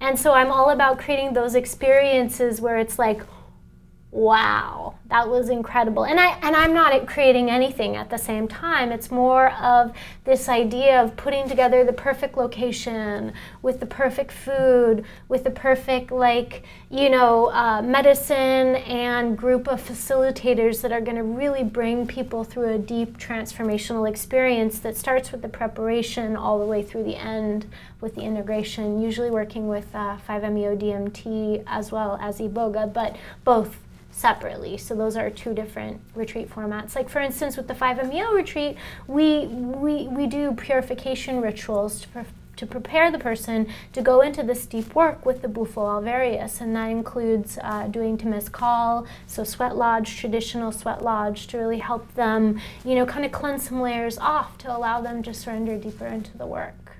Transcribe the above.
And so I'm all about creating those experiences where it's like, wow that was incredible. And i and i'm not creating anything at the same time. It's more of this idea of putting together the perfect location with the perfect food with the perfect like you know uh, medicine and group of facilitators that are going to really bring people through a deep transformational experience that starts with the preparation all the way through the end with the integration usually working with uh, 5meo dmt as well as iboga but both separately. So those are two different retreat formats. Like for instance, with the 5MEO retreat, we, we, we do purification rituals to, pre to prepare the person to go into this deep work with the Bufo alvarius. And that includes uh, doing Temazcal, so sweat lodge, traditional sweat lodge, to really help them, you know, kind of cleanse some layers off to allow them to surrender deeper into the work.